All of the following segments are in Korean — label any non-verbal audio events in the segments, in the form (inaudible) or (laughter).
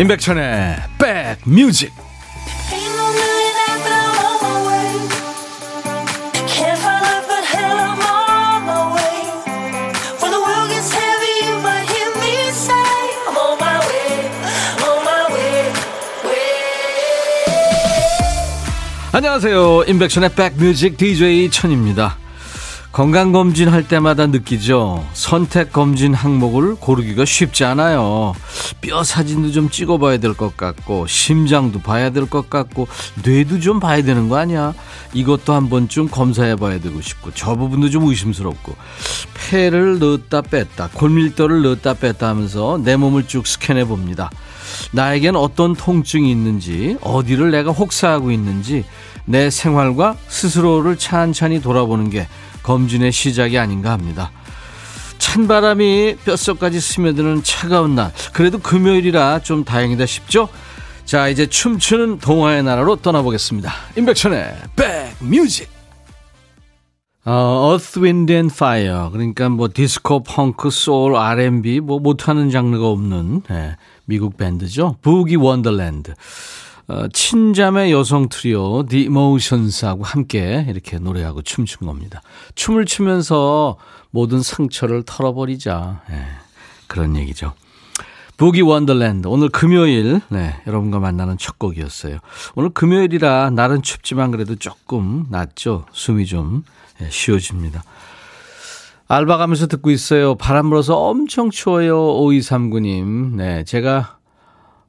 임백천의 백뮤직 안녕하세요 임백천의 백뮤직 DJ 천입니다 건강검진 할 때마다 느끼죠. 선택검진 항목을 고르기가 쉽지 않아요. 뼈 사진도 좀 찍어봐야 될 것 같고, 심장도 봐야 될 것 같고, 뇌도 좀 봐야 되는 거 아니야? 이것도 한 번쯤 검사해봐야 되고 싶고, 저 부분도 좀 의심스럽고, 폐를 넣었다 뺐다, 골밀도를 넣었다 뺐다 하면서 내 몸을 쭉 스캔해 봅니다. 나에겐 어떤 통증이 있는지, 어디를 내가 혹사하고 있는지, 내 생활과 스스로를 찬찬히 돌아보는 게 검진의 시작이 아닌가 합니다. 찬바람이 뼛속까지 스며드는 차가운 날. 그래도 금요일이라 좀 다행이다 싶죠? 자, 이제 춤추는 동화의 나라로 떠나보겠습니다. 임백천의 백뮤직. 어, Earth, Wind and Fire. 그러니까 뭐 디스코, 펑크, 소울, R&B 뭐 못하는 장르가 없는 네, 미국 밴드죠. Boogie Wonderland. 어, 친자매 여성 트리오 The Emotions하고 함께 이렇게 노래하고 춤춘 겁니다. 춤을 추면서 모든 상처를 털어버리자. 네, 그런 얘기죠. 부기 원더랜드 오늘 금요일 네, 여러분과 만나는 첫 곡이었어요. 오늘 금요일이라 날은 춥지만 그래도 조금 낫죠. 숨이 좀 네, 쉬어집니다. 알바 가면서 듣고 있어요. 바람 불어서 엄청 추워요. 5239님. 네, 제가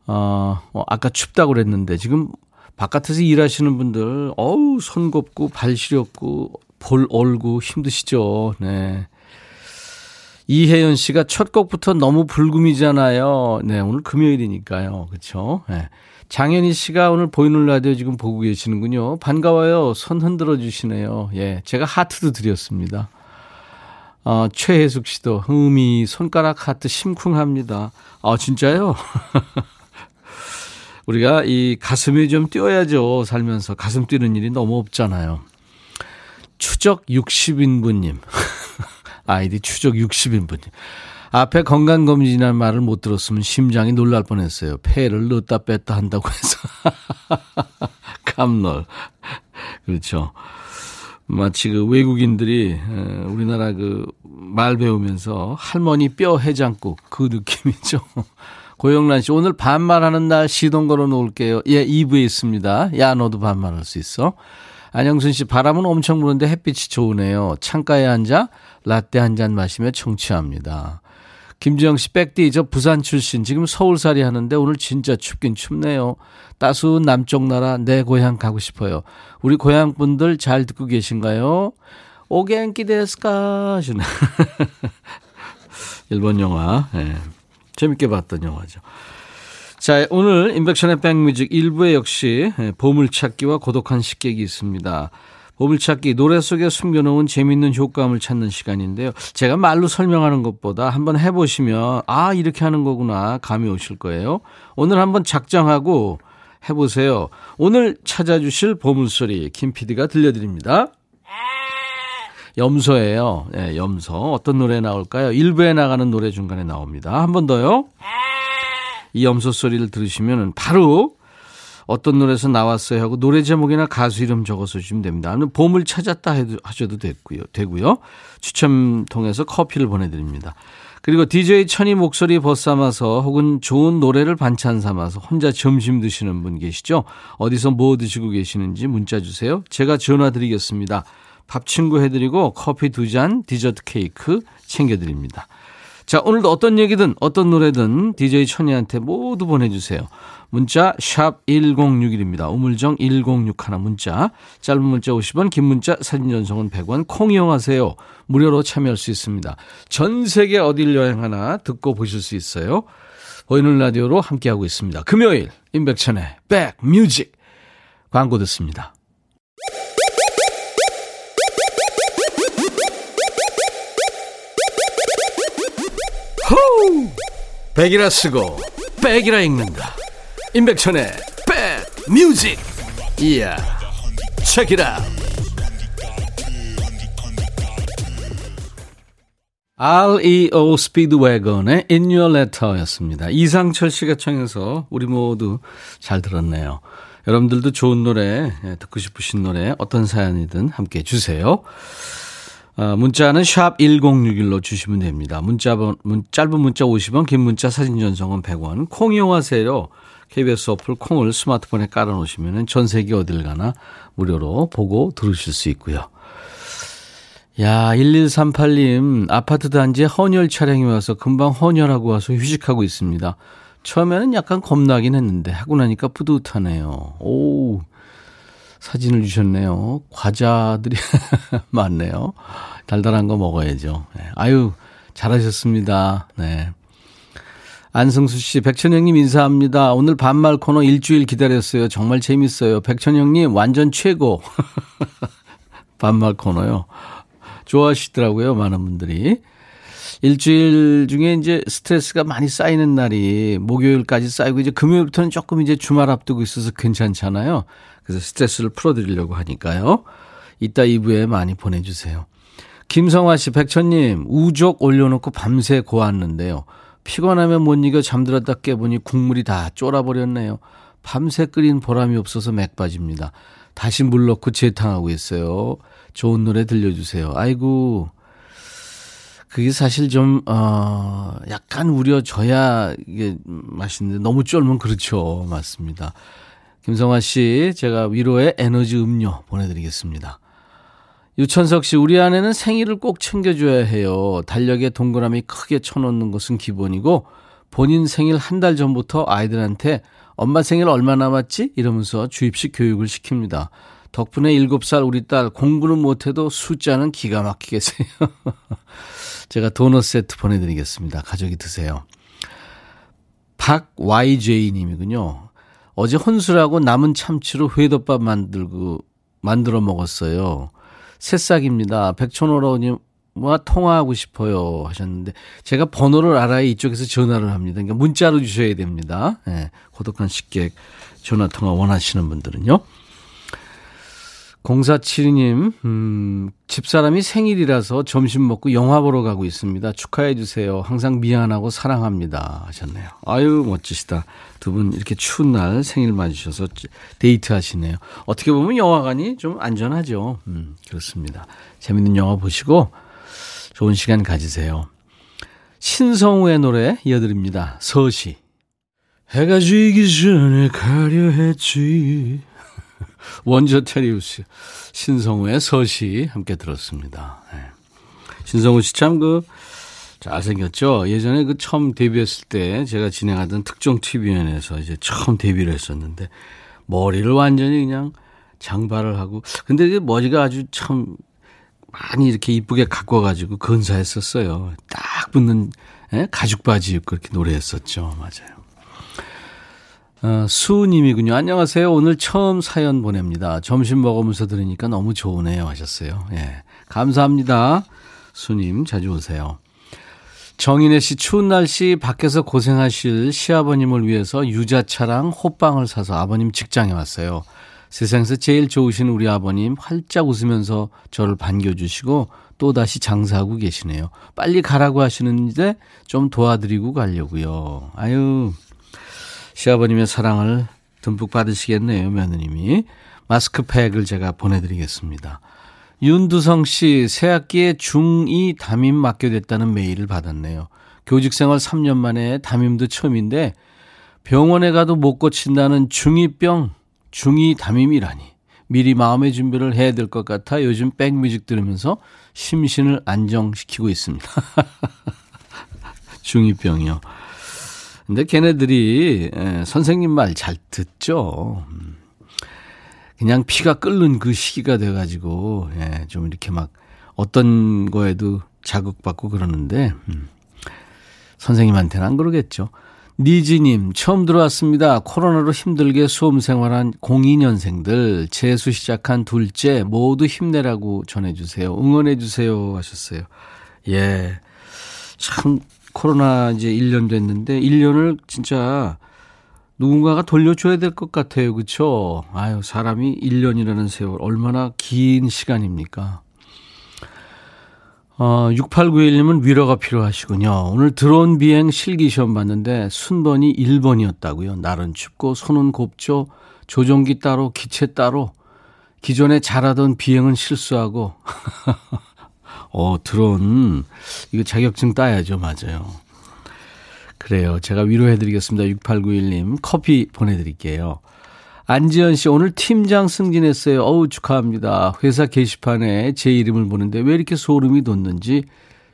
어, 어, 아까 춥다고 그랬는데 지금 바깥에서 일하시는 분들 어우 손 곱고 발 시렵고 볼 얼고 힘드시죠. 네. 이혜연 씨가 첫 곡부터 너무 불금이잖아요. 네, 오늘 금요일이니까요. 그렇죠? 네. 장현희 씨가 오늘 보이는 라디오 지금 보고 계시는군요. 반가워요. 손 흔들어 주시네요. 예. 제가 하트도 드렸습니다. 어, 최혜숙 씨도 흠이 손가락 하트 심쿵합니다. 아, 진짜요? (laughs) 우리가 이 가슴이 좀 뛰어야죠. 살면서 가슴 뛰는 일이 너무 없잖아요. 추적 60인분님. (laughs) 아이디 추적 60인분님. 앞에 건강검진이라는 말을 못 들었으면 심장이 놀랄 뻔했어요. 폐를 넣었다 뺐다 한다고 해서. (laughs) 깜놀. 그렇죠. 마치 그 외국인들이 우리나라 그 말 배우면서 할머니 뼈 해장국 그 느낌이죠. (laughs) 고영란 씨, 오늘 반말하는 날 시동 걸어 놓을게요. 예, 2부에 있습니다. 야, 너도 반말할 수 있어. 안영순 씨, 바람은 엄청 부는데 햇빛이 좋으네요. 창가에 앉아 라떼 한 잔 마시며 청취합니다. 김지영 씨, 백디, 저 부산 출신, 지금 서울살이 하는데 오늘 진짜 춥긴 춥네요. 따스운 남쪽 나라 내 고향 가고 싶어요. 우리 고향 분들 잘 듣고 계신가요? 오겐키 데스까? 하시네. (laughs) 일본 영화. 예. 재밌게 봤던 영화죠. 자, 오늘 인백션의 백뮤직 1부에 역시 보물찾기와 고독한 식객이 있습니다. 보물찾기 노래 속에 숨겨놓은 재밌는 효과음을 찾는 시간인데요. 제가 말로 설명하는 것보다 한번 해보시면 아 이렇게 하는 거구나 감이 오실 거예요. 오늘 한번 작정하고 해보세요. 오늘 찾아주실 보물소리 김 PD가 들려드립니다. 염소예요. 네, 염소. 어떤 노래 나올까요? 일부에 나가는 노래 중간에 나옵니다. 한 번 더요. 이 염소 소리를 들으시면 바로 어떤 노래에서 나왔어요 하고 노래 제목이나 가수 이름 적어서 주시면 됩니다. 아니면 봄을 찾았다 해도 하셔도 되고요. 되고요. 추첨 통해서 커피를 보내드립니다. 그리고 DJ 천이 목소리 벗삼아서 혹은 좋은 노래를 반찬 삼아서 혼자 점심 드시는 분 계시죠? 어디서 뭐 드시고 계시는지 문자 주세요. 제가 전화 드리겠습니다. 밥 친구 해드리고 커피 두 잔, 디저트 케이크 챙겨드립니다. 자, 오늘도 어떤 얘기든 어떤 노래든 DJ 천이한테 모두 보내주세요. 문자 샵 1061입니다. 우물정 1061 문자. 짧은 문자 50원, 긴 문자 사진 전송은 100원. 콩 이용하세요. 무료로 참여할 수 있습니다. 전 세계 어딜 여행하나 듣고 보실 수 있어요. 보이는 라디오로 함께하고 있습니다. 금요일 임백천의 백뮤직 광고 듣습니다. 백이라 쓰고 백이라 읽는다. 임백천의 백 뮤직. 이야. 책이라. REO 스피드웨건의 In Your Letter였습니다. 이상철 씨가 청해서 우리 모두 잘 들었네요. 여러분들도 좋은 노래, 예, 듣고 싶으신 노래, 어떤 사연이든 함께 주세요. 어, 문자는 샵 1061로 주시면 됩니다. 문자, 문, 짧은 문자 50원, 긴 문자 사진 전송은 100원. 콩 이용하세요. KBS 어플 콩을 스마트폰에 깔아놓으시면 전 세계 어딜 가나 무료로 보고 들으실 수 있고요. 야, 1138님, 아파트 단지에 헌혈 차량이 와서 금방 헌혈하고 와서 휴식하고 있습니다. 처음에는 약간 겁나긴 했는데, 하고 나니까 뿌듯하네요. 오, 사진을 주셨네요. 과자들이 (laughs) 많네요. 달달한 거 먹어야죠. 네. 아유, 잘하셨습니다. 네. 안승수 씨, 백천영님 인사합니다. 오늘 반말 코너 일주일 기다렸어요. 정말 재밌어요. 백천영님 완전 최고. (laughs) 반말 코너요. 좋아하시더라고요. 많은 분들이. 일주일 중에 이제 스트레스가 많이 쌓이는 날이 목요일까지 쌓이고 이제 금요일부터는 조금 이제 주말 앞두고 있어서 괜찮잖아요. 그래서 스트레스를 풀어드리려고 하니까요. 이따 2부에 많이 보내주세요. 김성화 씨, 백천님, 우족 올려놓고 밤새 고왔는데요. 피곤하면 못 이겨 잠들었다 깨보니 국물이 다 쫄아버렸네요. 밤새 끓인 보람이 없어서 맥 빠집니다. 다시 물 넣고 재탕하고 있어요. 좋은 노래 들려주세요. 아이고, 그게 사실 좀, 어, 약간 우려져야 이게 맛있는데 너무 쫄면 그렇죠. 맞습니다. 김성화 씨, 제가 위로의 에너지 음료 보내드리겠습니다. 유천석 씨, 우리 아내는 생일을 꼭 챙겨줘야 해요. 달력에 동그라미 크게 쳐놓는 것은 기본이고, 본인 생일 한 달 전부터 아이들한테 엄마 생일 얼마 남았지? 이러면서 주입식 교육을 시킵니다. 덕분에 7살 우리 딸 공부는 못해도 숫자는 기가 막히겠어요. (laughs) 제가 도넛 세트 보내드리겠습니다. 가족이 드세요. 박 YJ님이군요. 어제 혼술하고 남은 참치로 회덮밥 만들고 만들어 먹었어요. 새싹입니다. 백촌오라님와 통화하고 싶어요 하셨는데 제가 번호를 알아야 이쪽에서 전화를 합니다. 그러니까 문자로 주셔야 됩니다. 네, 고독한 식객 전화 통화 원하시는 분들은요. 0472님, 음, 집사람이 생일이라서 점심 먹고 영화 보러 가고 있습니다. 축하해 주세요. 항상 미안하고 사랑합니다. 하셨네요. 아유, 멋지시다. 두 분 이렇게 추운 날 생일 맞으셔서 데이트 하시네요. 어떻게 보면 영화관이 좀 안전하죠. 음, 그렇습니다. 재밌는 영화 보시고 좋은 시간 가지세요. 신성우의 노래 이어드립니다. 서시. 해가 지기 전에 가려 했지. 원조 테리우스, 신성우의 서시 함께 들었습니다. 네. 신성우 씨 참 그 잘생겼죠? 예전에 그 처음 데뷔했을 때 제가 진행하던 특종 TV연에서 이제 처음 데뷔를 했었는데 머리를 완전히 그냥 장발을 하고 근데 그 머리가 아주 참 많이 이렇게 이쁘게 가꿔가지고 근사했었어요. 딱 붙는 예? 가죽 바지 입고 그렇게 노래했었죠. 맞아요. 어, 수님이군요. 안녕하세요. 오늘 처음 사연 보냅니다. 점심 먹으면서 들으니까 너무 좋으네요. 하셨어요. 예. 감사합니다. 수님, 자주 오세요. 정인혜 씨, 추운 날씨 밖에서 고생하실 시아버님을 위해서 유자차랑 호빵을 사서 아버님 직장에 왔어요. 세상에서 제일 좋으신 우리 아버님 활짝 웃으면서 저를 반겨주시고 또다시 장사하고 계시네요. 빨리 가라고 하시는데 좀 도와드리고 가려고요. 아유, 시아버님의 사랑을 듬뿍 받으시겠네요, 며느님이. 마스크팩을 제가 보내드리겠습니다. 윤두성 씨, 새학기에 중2 담임 맡겨됐다는 메일을 받았네요. 교직 생활 3년 만에 담임도 처음인데 병원에 가도 못 고친다는 중2병, 중2 담임이라니. 미리 마음의 준비를 해야 될 것 같아 요즘 백뮤직 들으면서 심신을 안정시키고 있습니다. (laughs) 중2병이요. 근데 걔네들이 예, 선생님 말 잘 듣죠. 음. 그냥 피가 끓는 그 시기가 돼가지고 예, 좀 이렇게 막 어떤 거에도 자극받고 그러는데 음. 선생님한테는 안 그러겠죠. 니지님 처음 들어왔습니다. 코로나로 힘들게 수험 생활한 02년생들 재수 시작한 둘째 모두 힘내라고 전해주세요. 응원해주세요 하셨어요. 예. 참 코로나 이제 1년 됐는데 1년을 진짜 누군가가 돌려줘야 될 것 같아요. 그렇죠? 아유, 사람이 1년이라는 세월 얼마나 긴 시간입니까? 어, 6891님은 위로가 필요하시군요. 오늘 드론 비행 실기 시험 봤는데 순번이 1번이었다고요. 날은 춥고 손은 곱죠. 조종기 따로 기체 따로 기존에 잘하던 비행은 실수하고 (laughs) 어 드론 이거 자격증 따야죠. 맞아요. 그래요. 제가 위로해드리겠습니다. 6891님 커피 보내드릴게요. 안지연 씨, 오늘 팀장 승진했어요. 어우, 축하합니다. 회사 게시판에 제 이름을 보는데 왜 이렇게 소름이 돋는지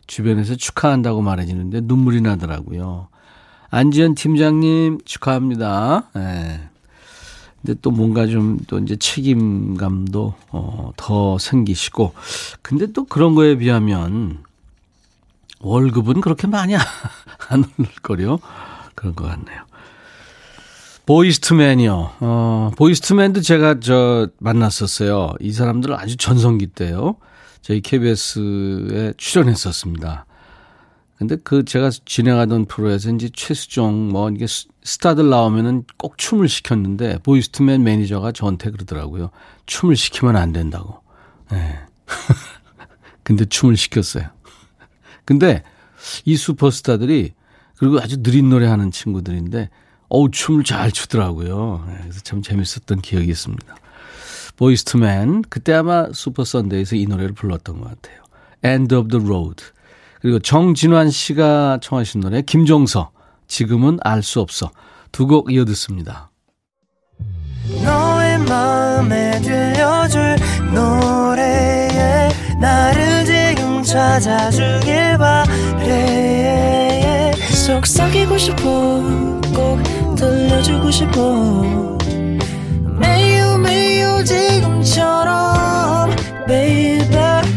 주변에서 축하한다고 말해지는데 눈물이 나더라고요. 안지연 팀장님, 축하합니다. 네. 근데 또 뭔가 좀 또 이제 책임감도 어, 더 생기시고. 근데 또 그런 거에 비하면 월급은 그렇게 많이 안 오를 거려. 그런 것 같네요. 보이스투맨이요. 어, 보이스투맨도 제가 저 만났었어요. 이 사람들 아주 전성기 때요. 저희 KBS에 출연했었습니다. 근데 그 제가 진행하던 프로에서 이제 최수종 뭐 이게 스타들 나오면은 꼭 춤을 시켰는데 Boyz II Men 매니저가 저한테 그러더라고요. 춤을 시키면 안 된다고. 예. 네. (laughs) 근데 춤을 시켰어요. 근데 이 슈퍼스타들이 그리고 아주 느린 노래 하는 친구들인데 어우, 춤을 잘 추더라고요. 네, 그래서 참 재밌었던 기억이 있습니다. 보이스투맨, 그때 아마 슈퍼 선데이에서 이 노래를 불렀던 것 같아요. End of the Road. 그리고 정진환 씨가 청하신 노래, 김종서, 지금은 알 수 없어. 두 곡 이어 듣습니다. 너의 마음에 들려줄 노래에 나를 지금 찾아주길 바래 속삭이고 싶어 꼭 들려주고 싶어 매일 매일 지금처럼 baby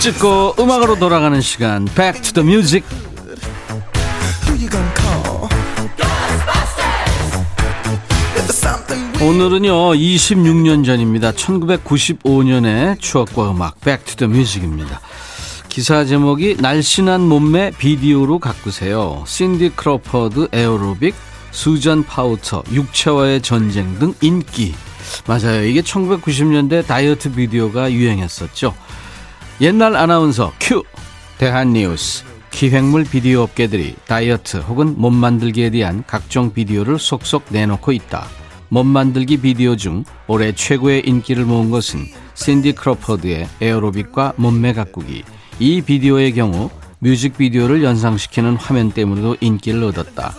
찍고 음악으로 돌아가는 시간. Back to the Music. 오늘은요 26년 전입니다. 1995년의 추억과 음악. Back to the Music입니다. 기사 제목이 날씬한 몸매 비디오로 가꾸세요. 신디 크로퍼드 에어로빅 수전 파우터 육체와의 전쟁 등 인기. 맞아요. 이게 1990년대 다이어트 비디오가 유행했었죠 옛날 아나운서 큐 대한뉴스 기획물 비디오 업계들이 다이어트 혹은 몸 만들기에 대한 각종 비디오를 속속 내놓고 있다. 몸 만들기 비디오 중 올해 최고의 인기를 모은 것은 샌디 크로퍼드의 에어로빅과 몸매 가꾸기. 이 비디오의 경우 뮤직비디오를 연상시키는 화면 때문에도 인기를 얻었다.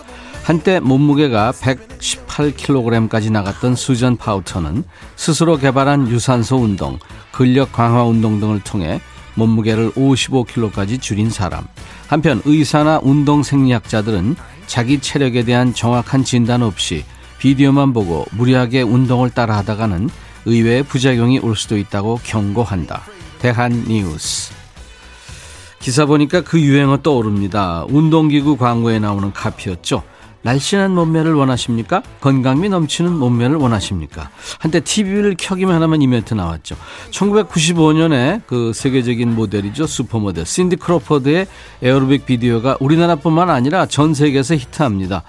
한때 몸무게가 118kg까지 나갔던 수전 파우터는 스스로 개발한 유산소 운동, 근력 강화 운동 등을 통해 몸무게를 55kg까지 줄인 사람. 한편 의사나 운동 생리학자들은 자기 체력에 대한 정확한 진단 없이 비디오만 보고 무리하게 운동을 따라 하다가는 의외의 부작용이 올 수도 있다고 경고한다. 대한 뉴스. 기사 보니까 그 유행어 떠오릅니다. 운동기구 광고에 나오는 카피였죠. 날씬한 몸매를 원하십니까? 건강미 넘치는 몸매를 원하십니까? 한때 TV를 켜기만 하면 이 멘트 나왔죠. 1995년에 그 세계적인 모델이죠. 슈퍼모델. 신디 크로퍼드의 에어로빅 비디오가 우리나라뿐만 아니라 전 세계에서 히트합니다.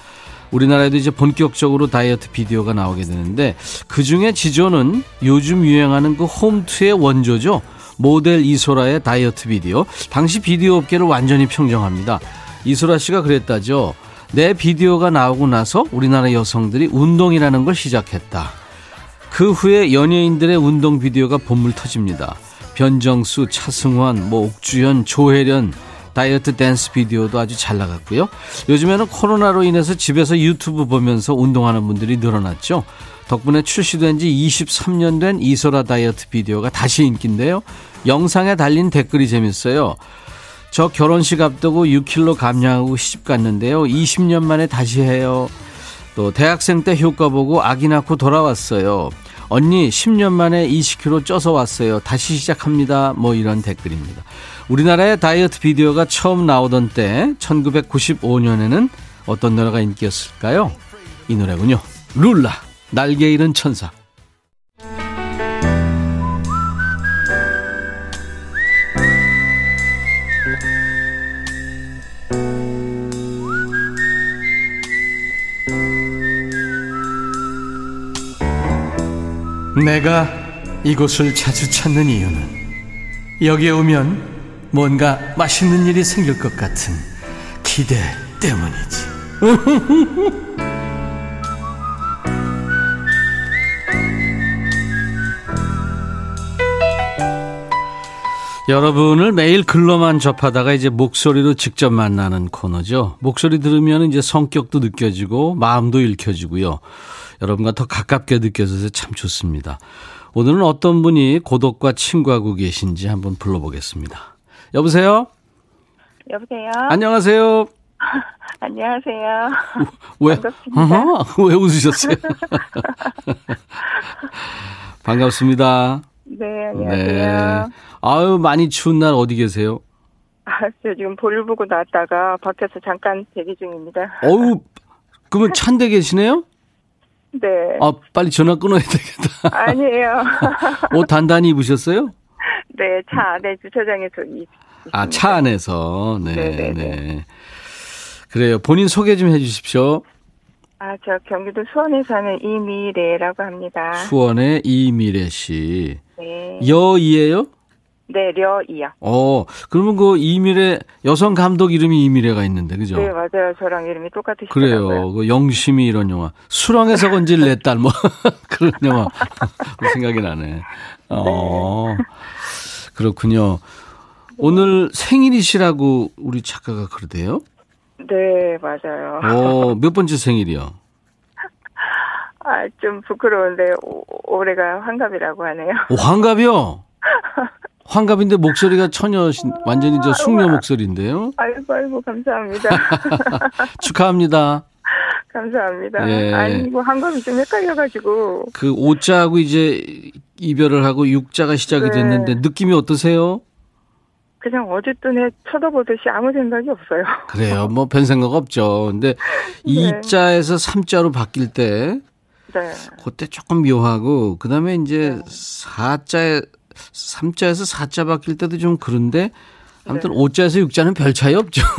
우리나라에도 이제 본격적으로 다이어트 비디오가 나오게 되는데 그 중에 지조는 요즘 유행하는 그 홈투의 원조죠. 모델 이소라의 다이어트 비디오. 당시 비디오 업계를 완전히 평정합니다. 이소라 씨가 그랬다죠. 내 비디오가 나오고 나서 우리나라 여성들이 운동이라는 걸 시작했다. 그 후에 연예인들의 운동 비디오가 본물 터집니다. 변정수, 차승원, 뭐 옥주현, 조혜련, 다이어트 댄스 비디오도 아주 잘 나갔고요. 요즘에는 코로나로 인해서 집에서 유튜브 보면서 운동하는 분들이 늘어났죠. 덕분에 출시된 지 23년 된 이소라 다이어트 비디오가 다시 인기인데요. 영상에 달린 댓글이 재밌어요. 저 결혼식 앞두고 6kg 감량하고 시집 갔는데요. 20년 만에 다시 해요. 또 대학생 때 효과 보고 아기 낳고 돌아왔어요. 언니 10년 만에 20kg 쪄서 왔어요. 다시 시작합니다. 뭐 이런 댓글입니다. 우리나라의 다이어트 비디오가 처음 나오던 때 1995년에는 어떤 노래가 인기였을까요? 이 노래군요. 룰라 날개 잃은 천사. 내가 이곳을 자주 찾는 이유는 여기에 오면 뭔가 맛있는 일이 생길 것 같은 기대 때문이지. (laughs) 여러분을 매일 글로만 접하다가 이제 목소리로 직접 만나는 코너죠. 목소리 들으면 이제 성격도 느껴지고 마음도 읽혀지고요. 여러분과 더 가깝게 느껴져서 참 좋습니다. 오늘은 어떤 분이 고독과 친구하고 계신지 한번 불러보겠습니다. 여보세요? 여보세요? 안녕하세요? (laughs) 안녕하세요. 왜, 반갑습니다. 어허, (laughs) 왜 웃으셨어요? (laughs) 반갑습니다. 네, 안녕하세요. 아유, 많이 추운 날 어디 계세요? 아, 저 지금 볼일 보고 나왔다가 밖에서 잠깐 대기 중입니다. 어우, 그러면 찬데 계시네요? 네. 아, 빨리 전화 끊어야 되겠다. 아니에요. (laughs) 옷 단단히 입으셨어요? 네, 차 안에 주차장에서 이, 아, 차 안에서. 네, 네네네. 네. 그래요. 본인 소개 좀 해 주십시오. 아, 저 경기도 수원에 사는 이미래라고 합니다. 수원의 이미래 씨. 네. 여이예요? 네, 려이요. 어, 그러면 그 이미래 여성 감독 이름이 이미래가 있는데, 그죠? 네, 맞아요. 저랑 이름이 똑같으시더라고요. 그래요. 그 영심이 이런 영화. 수렁에서 건질 내 딸, 뭐, (laughs) 그런 영화. (laughs) 생각이 나네. 어, 그렇군요. 오늘 생일이시라고 우리 작가가 그러대요? 네, 맞아요. 어, 몇 번째 생일이요? (laughs) 아, 좀 부끄러운데 오, 올해가 환갑이라고 하네요. 오, 환갑이요? 환갑인데 목소리가 처녀, 완전히 저 숙녀 목소리인데요? 아이고, 아이고, 감사합니다. (laughs) (laughs) 축하합니다. 감사합니다. 예. 아니, 이거 한감이 좀 헷갈려가지고. 그 오자하고 이제 이별을 하고 육자가 시작이 네. 됐는데 느낌이 어떠세요? 그냥 어쨌든 해 쳐다보듯이 아무 생각이 없어요. (laughs) 그래요. 뭐 별 생각 없죠. 근데 이자에서 삼자로 바뀔 때 네. 그때 조금 묘하고 그다음에 이제 사자에 삼자에서 사자 바뀔 때도 좀 그런데 아무튼 네. 오자에서 육자는 별 차이 없죠. (laughs)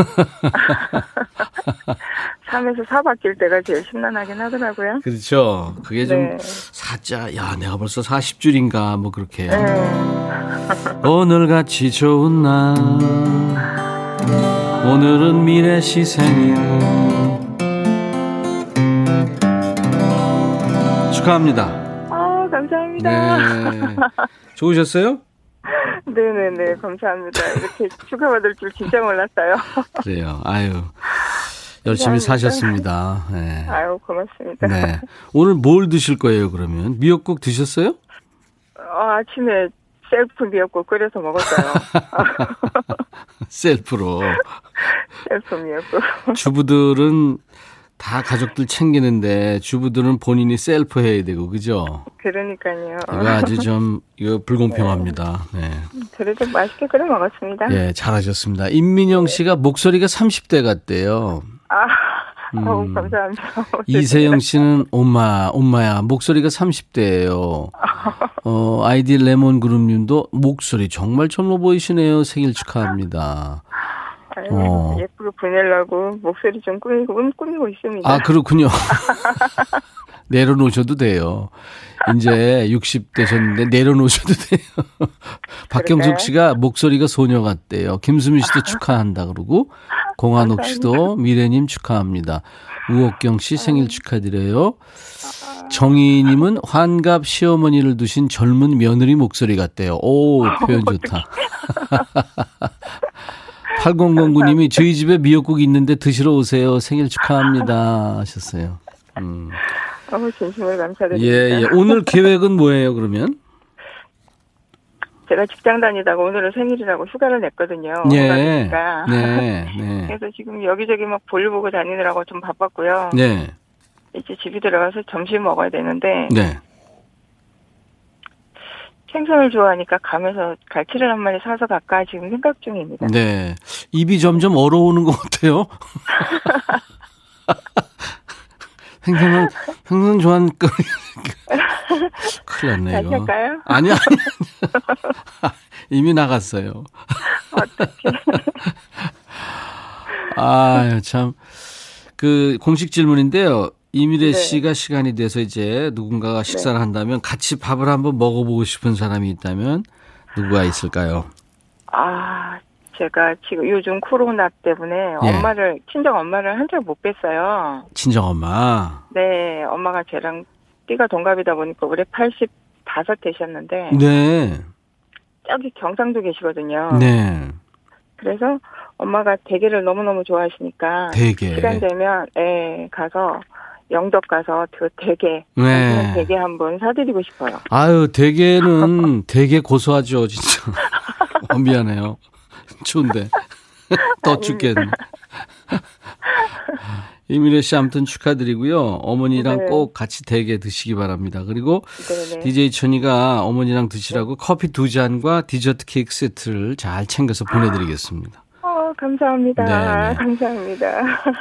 3에서 4 바뀔 때가 제일 심란하긴 하더라고요. 그렇죠. 그게 좀 네. 사자 야 내가 벌써 40줄인가 뭐 그렇게 네. (laughs) 오늘 같이 좋은 날 오늘은 미래 시 생일 축하합니다. 아, 감사합니다. 네. 좋으셨어요? 네네네, 감사합니다. 이렇게 축하받을 줄 진짜 몰랐어요. 그래요. 아유. 열심히 감사합니다. 사셨습니다. 네. 아유, 고맙습니다. 네. 오늘 뭘 드실 거예요, 그러면? 미역국 드셨어요? 어, 아침에 셀프 미역국 끓여서 먹었어요. (laughs) 셀프로. 셀프 미역국. 주부들은 다 가족들 챙기는데 주부들은 본인이 셀프 해야 되고, 그죠? 그러니까요. 이거 아주 좀, 이거 불공평합니다. 네. 그래도 맛있게 끓여 먹었습니다. 예, 잘하셨습니다. 임민영 씨가 목소리가 30대 같대요. 아, 음. 어우, 감사합니다. 이세영 씨는 엄마, 엄마야. 목소리가 30대예요. (laughs) 어, 아이디 레몬 그룹님도 목소리 정말 젊어 보이시네요. 생일 축하합니다. 아유, 어. 예쁘게 보내려고 목소리 좀 꾸미고, 음, 꾸미고 있습니다. 아, 그렇군요. (laughs) 내려놓으셔도 돼요. 이제 60 되셨는데 내려놓으셔도 돼요. (laughs) 박경숙 씨가 목소리가 소녀 같대요. 김수민 씨도 축하한다 그러고 공한옥 씨도 미래님 축하합니다. 우옥경 씨 생일 축하드려요. 정희님은 환갑 시어머니를 두신 젊은 며느리 목소리 같대요. 오, 표현 좋다. (laughs) 8009님이 저희 집에 미역국 있는데 드시러 오세요. 생일 축하합니다. 하셨어요. 음. 어우, 진심으로 감사드립니다. 예, 예. 오늘 계획은 뭐예요, 그러면? 제가 직장 다니다가 오늘은 생일이라고 휴가를 냈거든요. 예. 네. 네. (laughs) 그래서 지금 여기저기 막 볼일 보고 다니느라고 좀 바빴고요. 네. 이제 집에 들어가서 점심 먹어야 되는데 네. 생선을 좋아하니까 가면서 갈치를 한 마리 사서 갈까 지금 생각 중입니다. 네. 입이 점점 얼어오는 것 같아요. (laughs) 생선은, 생선 좋아하는 거. (laughs) 큰일 났네. 할까요? 아니요, 아니요. 이미 나갔어요. (laughs) 아유, 참. 그, 공식 질문인데요. 이미래 네. 씨가 시간이 돼서 이제 누군가가 식사를 한다면 같이 밥을 한번 먹어보고 싶은 사람이 있다면 누구가 있을까요? 아, 제가 지금 요즘 코로나 때문에 예. 엄마를, 친정 엄마를 한 달 못 뵀어요. 친정 엄마. 네, 엄마가 저랑 띠가 동갑이다 보니까 올해 85 되셨는데, 네. 저기 경상도 계시거든요. 네. 그래서 엄마가 대게를 너무너무 좋아하시니까, 되게. 시간 되면, 예, 가서, 영덕 가서 그 대게, 네. 대게 한번 사드리고 싶어요. 아유, 대게는 (laughs) 되게 고소하죠, 진짜. (laughs) 어, 미안해요. 추운데. (laughs) 더 춥겠네. 이미래 씨 아무튼 축하드리고요. 어머니랑 네. 꼭 같이 대게 드시기 바랍니다. 그리고 네네. DJ 천이가 어머니랑 드시라고 커피 두 잔과 디저트 케이크 세트를 잘 챙겨서 보내드리겠습니다. 어, 감사합니다. 네, 네. (laughs) 감사합니다.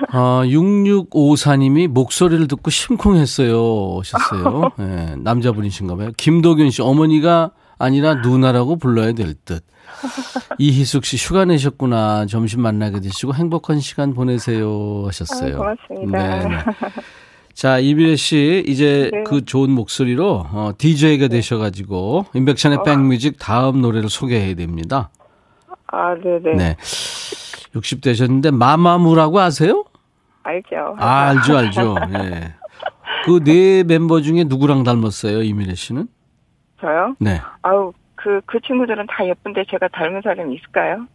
아, 6654님이 목소리를 듣고 심쿵했어요. 오셨어요. 예, (laughs) 남자분이신가 봐요. 김도균 씨, 어머니가 아니라 누나라고 불러야 될 듯. 이희숙 씨, 휴가 내셨구나. 점심 만나게 되시고 행복한 시간 보내세요. 하셨어요. 아, 고맙습니다. 네네. 자, 이비래 씨, 이제 네. 그 좋은 목소리로 어, DJ가 되셔가지고, 인백션의 어. 백뮤직 다음 노래를 소개해야 됩니다. 아, 네네. 네. 60 되셨는데, 마마무라고 아세요? 알죠. 아, 알죠, 알죠. 예. 그 네 멤버 중에 누구랑 닮았어요, 이미래 씨는? 저요? 네. 아우, 그, 그 친구들은 다 예쁜데 제가 닮은 사람이 있을까요?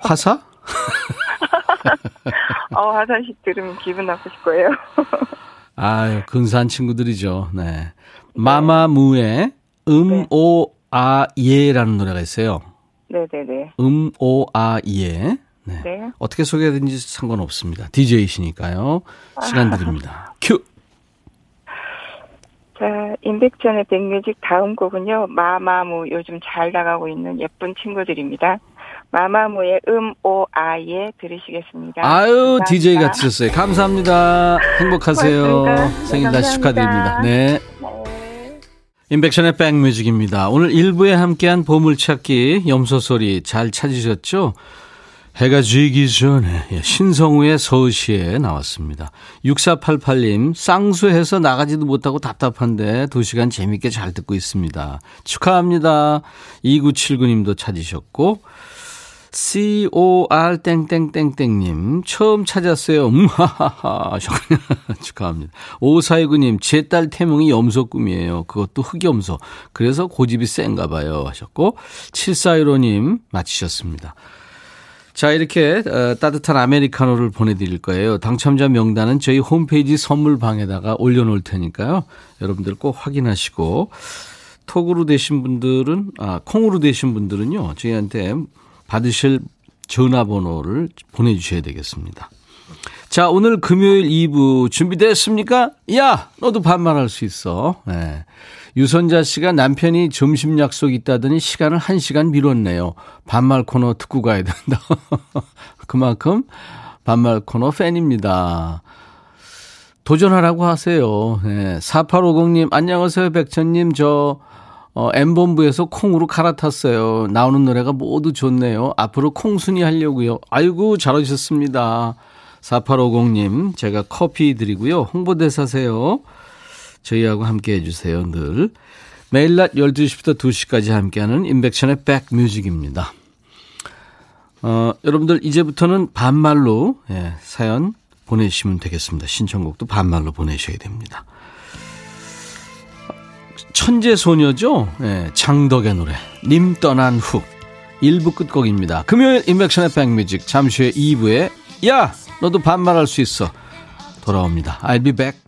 화사? (laughs) 어, 화장식 들으면 기분 나쁘실 거예요. (laughs) 아유, 근사한 친구들이죠. 네. 마마무의 음, 오, 아, 예라는 노래가 있어요. 네네네. 음, 오, 아, 예. 네. 네. 어떻게 소개하든지 상관없습니다. DJ이시니까요. 시간 드립니다. 큐! 자, 임백천의 백뮤직 다음 곡은요, 마마무 요즘 잘 나가고 있는 예쁜 친구들입니다. 마마무의 음, 오, 아, 예 들으시겠습니다. 아유. DJ가 되셨어요. 감사합니다. 행복하세요. 고맙습니다. 생일 네, 다시. 축하드립니다. 네. 네. 인백션의 백뮤직입니다. 오늘 1부에 함께한 보물찾기 염소소리 잘 찾으셨죠? 해가 지기 전에 예, 신성우의 서시에 나왔습니다. 6488님 쌍수해서 나가지도 못하고 답답한데 2시간 재밌게 잘 듣고 있습니다. 축하합니다. 2979님도 찾으셨고 COR 땡땡땡땡님 처음 찾았어요. 음하하하 (laughs) 축하합니다. 5429님 제 딸 태몽이 염소 꿈이에요. 그것도 흑염소. 그래서 고집이 센가 봐요 하셨고 7415님 맞히셨습니다. 자, 이렇게 어, 따뜻한 아메리카노를 보내드릴 거예요. 당첨자 명단은 저희 홈페이지 선물방에다가 올려놓을 테니까요. 여러분들 꼭 확인하시고 톡으로 되신 분들은 아 콩으로 되신 분들은요 저희한테 받으실 전화번호를 보내주셔야 되겠습니다. 자 오늘 금요일 2부 준비됐습니까? 야 너도 반말할 수 있어. 네. 유선자 씨가 남편이 점심 약속 있다더니 시간을 1시간 미뤘네요. 반말 코너 듣고 가야 된다. (laughs) 그만큼 반말 코너 팬입니다. 도전하라고 하세요. 네. 4850님, 안녕하세요, 백천님. 저, 어, M본부에서 콩으로 갈아탔어요. 나오는 노래가 모두 좋네요. 앞으로 콩순이 하려고요. 아이고, 잘하셨습니다. 4850님, 제가 커피 드리고요. 홍보대사세요. 저희하고 함께 해주세요, 늘. 매일 낮 12시부터 2시까지 함께하는 인백션의 백뮤직입니다. 어, 여러분들 이제부터는 반말로 예, 사연 보내주시면 되겠습니다. 신청곡도 반말로 보내셔야 됩니다. 천재 소녀죠? 예, 장덕의 노래 님 떠난 후 1부 끝곡입니다. 금요일 인백션의 백뮤직 잠시 후에 2부에 야 너도 반말할 수 있어 돌아옵니다. I'll be back.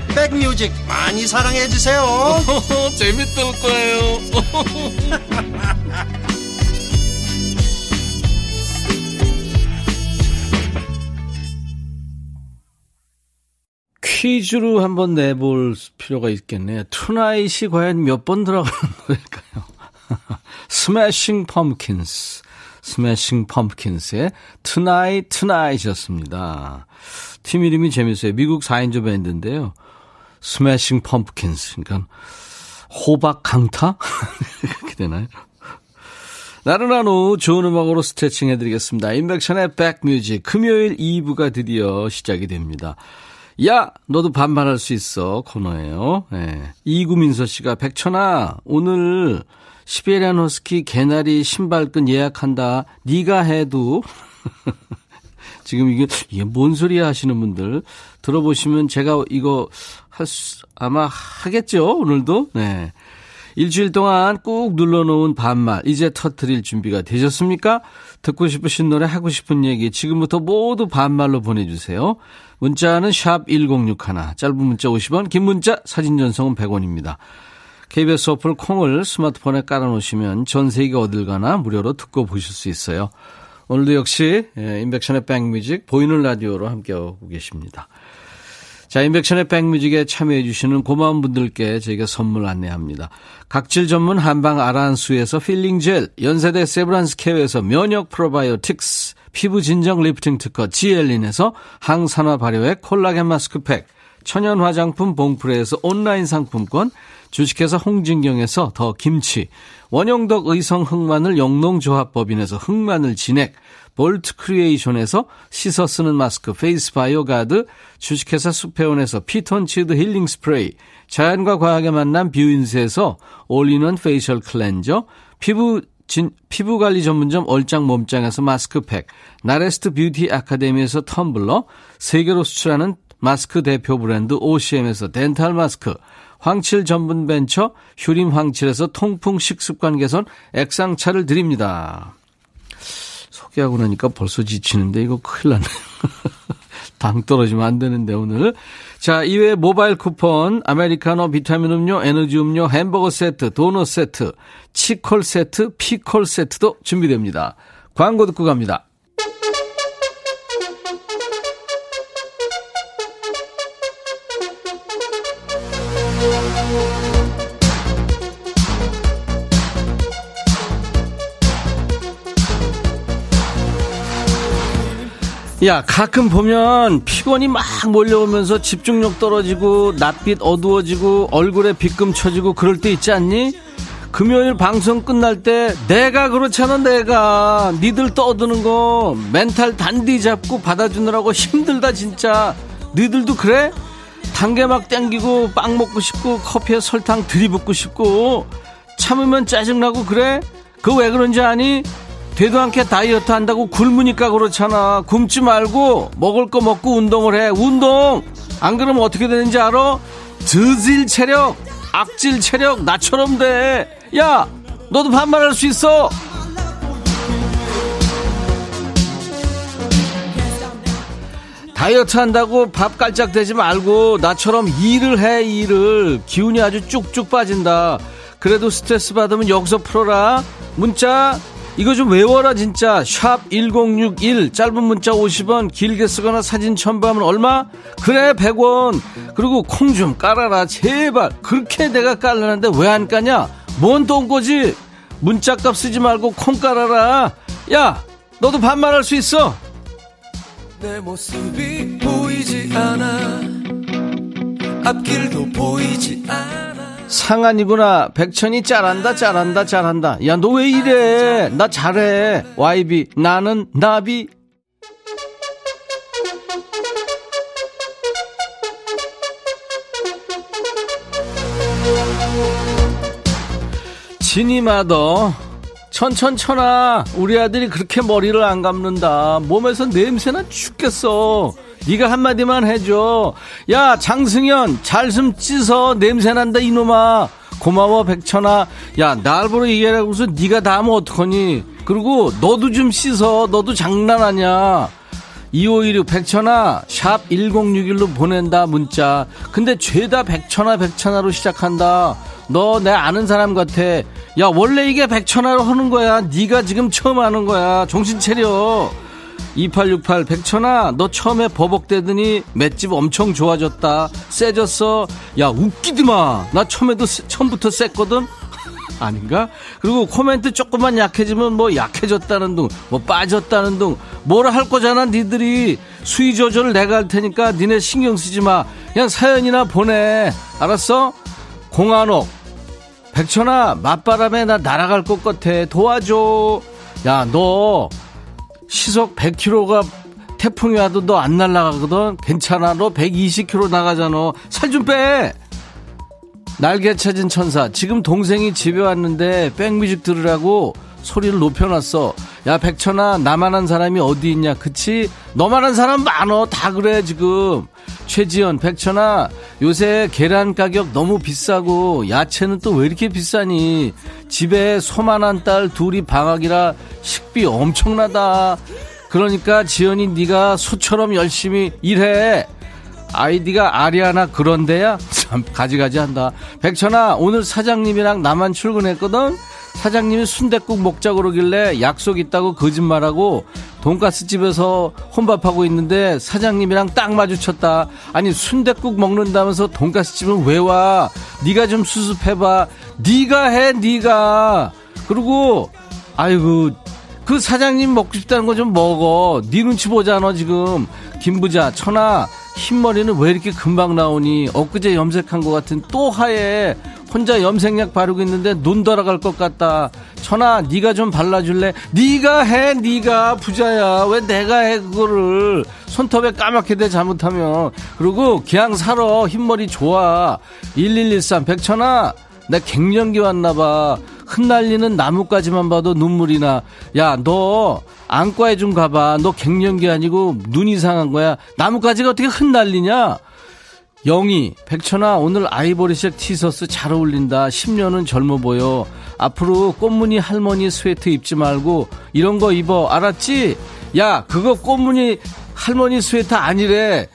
백뮤직 많이 사랑해 주세요. (laughs) 재밌을 거예요. (laughs) 퀴즈로 한번 내볼 필요가 있겠네요. Tonight이 과연 몇 번 들어가는 노래일까요? Smashing Pumpkins. Smashing Pumpkins의 Tonight, Tonight이었습니다. 팀 이름이 재밌어요. 미국 4인조 밴드인데요. Smashing Pumpkins. 그러니까 호박 강타? (laughs) 그렇게 되나요? 나른한 오후 좋은 음악으로 스트레칭 해드리겠습니다. 임백천의 백뮤직 금요일 2부가 드디어 시작이 됩니다. 야 너도 반말할 수 있어 코너예요. 네. 이구민서 씨가 백천아 오늘 시베리안 허스키 개나리 신발끈 예약한다. 네가 해도 (laughs) 지금 이게 이게 뭔 소리야 하시는 분들 들어보시면 제가 이거 할 수, 아마 하겠죠 오늘도. 네. 일주일 동안 꾹 눌러놓은 반말 이제 터트릴 준비가 되셨습니까? 듣고 싶으신 노래 하고 싶은 얘기 지금부터 모두 반말로 보내주세요. 문자는 샵 1061, 짧은 문자 50원, 긴 문자 사진 전송은 100원입니다. KBS 어플 콩을 스마트폰에 깔아놓으시면 전 세계 어딜 가나 무료로 듣고 보실 수 있어요. 오늘도 역시 임백천의 백뮤직 보이는 라디오로 함께하고 계십니다. 자, 임백천의 백뮤직에 참여해 주시는 고마운 분들께 저희가 선물 안내합니다. 각질 전문 한방 아란수에서 필링 젤, 연세대 세브란스 케어에서 면역 프로바이오틱스, 피부 진정 리프팅 특허 지엘린에서 항산화 발효액 콜라겐 마스크팩, 천연 화장품 봉프레에서 온라인 상품권, 주식회사 홍진경에서 더 김치, 원형덕 의성 흑마늘 영농조합법인에서 흑마늘 진액, 볼트 크리에이션에서 씻어 쓰는 마스크 페이스 바이오 가드, 주식회사 수페온에서 피톤치드 힐링 스프레이, 자연과 과학의 만남 뷰인스에서 all-in-one facial cleanser, 피부 진, 피부관리 전문점 얼짱 몸짱에서 마스크팩, 나레스트 뷰티 아카데미에서 텀블러, 세계로 수출하는 마스크 대표 브랜드 OCM에서 덴탈 마스크, 황칠 전문 벤처 휴림 황칠에서 통풍 식습관 개선 액상차를 드립니다. 소개하고 나니까 벌써 지치는데 이거 큰일 났네. (laughs) 당 떨어지면 안 되는데 오늘. 자, 이외에 모바일 쿠폰, 아메리카노, 비타민 음료, 에너지 음료, 햄버거 세트, 도넛 세트, 치콜 세트, 피콜 세트도 준비됩니다. 광고 듣고 갑니다. 야, 가끔 보면 피곤이 막 몰려오면서 집중력 떨어지고 낯빛 어두워지고 얼굴에 빗금 쳐지고 그럴 때 있지 않니? 금요일 방송 끝날 때 내가 그렇잖아 내가 니들 떠드는 거 멘탈 단디 잡고 받아주느라고 힘들다 진짜 니들도 그래? 단계 막 땡기고 빵 먹고 싶고 커피에 설탕 들이붓고 싶고 참으면 짜증나고 그래? 그거 왜 그런지 아니? 되도 않게 다이어트 한다고 굶으니까 그렇잖아. 굶지 말고 먹을 거 먹고 운동을 해. 운동! 안 그러면 어떻게 되는지 알아? 드질 체력, 악질 체력, 나처럼 돼. 야! 너도 반말할 수 있어! 다이어트 한다고 밥 깔짝 대지 말고 나처럼 일을 해 일을 기운이 아주 쭉쭉 빠진다 그래도 스트레스 받으면 여기서 풀어라 문자 이거 좀 외워라 진짜. 샵 1061 짧은 문자 50원 길게 쓰거나 사진 첨부하면 얼마? 그래 100원. 그리고 콩 좀 깔아라 제발. 그렇게 내가 깔라는데 왜 안 까냐? 뭔 똥꼬지? 문자값 쓰지 말고 콩 깔아라. 야 너도 반말할 수 있어. 내 모습이 보이지 않아. 앞길도 보이지 않아 상한이구나. 백천이 잘한다 잘한다 잘한다. 야 너 왜 이래? 나 잘해. YB 나는 나비. 진이마더. 천천천아. 우리 아들이 그렇게 머리를 안 감는다. 몸에서 냄새나 죽겠어 네가 한마디만 해줘. 야 장승현 잘좀 씻어. 냄새난다 이놈아. 고마워 백천아. 야 날 보러 얘기하고서 네가 다 하면 어떡하니? 그리고 너도 좀 씻어. 너도 장난하냐? 2516 백천아 샵 1061로 보낸다 문자. 근데 죄다 백천아 백천아로 시작한다. 너 내 아는 사람 같아. 야 원래 이게 백천아로 하는 거야. 네가 지금 처음 하는 거야. 정신 차려 2868 백천아 너 처음에 버벅대더니 맷집 엄청 좋아졌다 세졌어 야 웃기드마 나 처음에도 세- 처음부터 셌거든 (laughs) 아닌가? 그리고 코멘트 조금만 약해지면 뭐 약해졌다는 둥, 뭐 빠졌다는 둥, 뭐라 할 거잖아, 니들이. 수위 조절을 내가 할 테니까 니네 신경 쓰지 마. 그냥 사연이나 보내. 알았어? 공한옥. 백천아, 맞바람에 나 날아갈 것 같아. 도와줘. 야, 너 시속 100km가 태풍이 와도 너 안 날아가거든? 괜찮아. 너 120km 나가잖아. 살 좀 빼! 날개 찾은 천사. 지금 동생이 집에 왔는데 백뮤직 들으라고 소리를 높여놨어. 야, 백천아, 나만 한 사람이 어디 있냐? 그치? 너만 한 사람 많어. 다 그래, 지금. 최지연, 백천아, 요새 계란 가격 너무 비싸고, 야채는 또 왜 이렇게 비싸니? 집에 소만한 딸 둘이 방학이라 식비 엄청나다. 그러니까 지연이 네가 소처럼 열심히 일해. 아이디가 아리아나 그런데야? 참 가지가지 한다. 백천아 오늘 사장님이랑 나만 출근했거든? 사장님이 순댓국 먹자 그러길래 약속 있다고 거짓말하고 돈가스 집에서 혼밥하고 있는데 사장님이랑 딱 마주쳤다. 아니 순댓국 먹는다면서 돈가스 집은 왜 와? 네가 좀 수습해봐. 네가 해 네가. 그리고 아이고 그 사장님 먹고 싶다는 거 좀 먹어. 네 눈치 보잖아 지금. 김부자 천하 흰머리는 왜 이렇게 금방 나오니? 엊그제 염색한 것 같은 또 하얘. 혼자 염색약 바르고 있는데 눈 돌아갈 것 같다. 천하 네가 좀 발라줄래? 네가 해 네가 부자야. 왜 내가 해 그거를. 손톱에 까맣게 돼 잘못하면. 그리고 그냥 살아. 흰머리 좋아. 1113 백천아 나 갱년기 왔나봐. 흩날리는 나뭇가지만 봐도 눈물이 나. 야, 너 안과에 좀 가봐. 너 갱년기 아니고 눈 이상한 거야. 나뭇가지가 어떻게 흩날리냐? 영희, 백천아, 오늘 아이보리색 티셔츠 잘 어울린다. 10년은 젊어 보여. 앞으로 꽃무늬 할머니 스웨터 입지 말고 이런 거 입어. 알았지? 야, 그거 꽃무늬 할머니 스웨터 아니래.